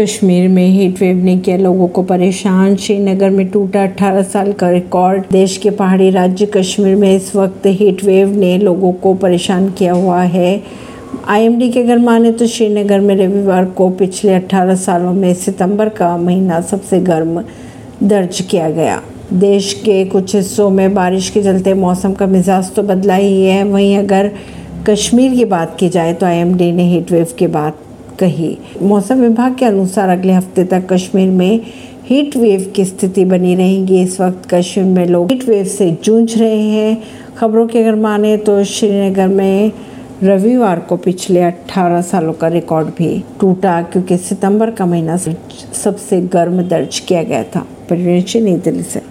कश्मीर में heat wave ने किया लोगों को परेशान। श्रीनगर में टूटा 18 साल का रिकॉर्ड। देश के पहाड़ी राज्य कश्मीर में इस वक्त हीट वेव ने लोगों को परेशान किया हुआ है। आईएमडी के अगर माने तो श्रीनगर में रविवार को पिछले 18 सालों में सितंबर का महीना सबसे गर्म दर्ज किया गया। देश के कुछ हिस्सों में बारिश के चलते मौसम का मिजाज तो बदला ही है। वहीं अगर कश्मीर की बात की जाए तो आईएमडी ने हीट वेव की बात कही। मौसम विभाग के अनुसार अगले हफ़्ते तक कश्मीर में हीट वेव की स्थिति बनी रहेगी। इस वक्त कश्मीर में लोग हीट वेव से जूझ रहे हैं। खबरों के अगर माने तो श्रीनगर में रविवार को पिछले 18 सालों का रिकॉर्ड भी टूटा, क्योंकि सितंबर का महीना सबसे गर्म दर्ज किया गया था। परिवेश नई दिल्ली से।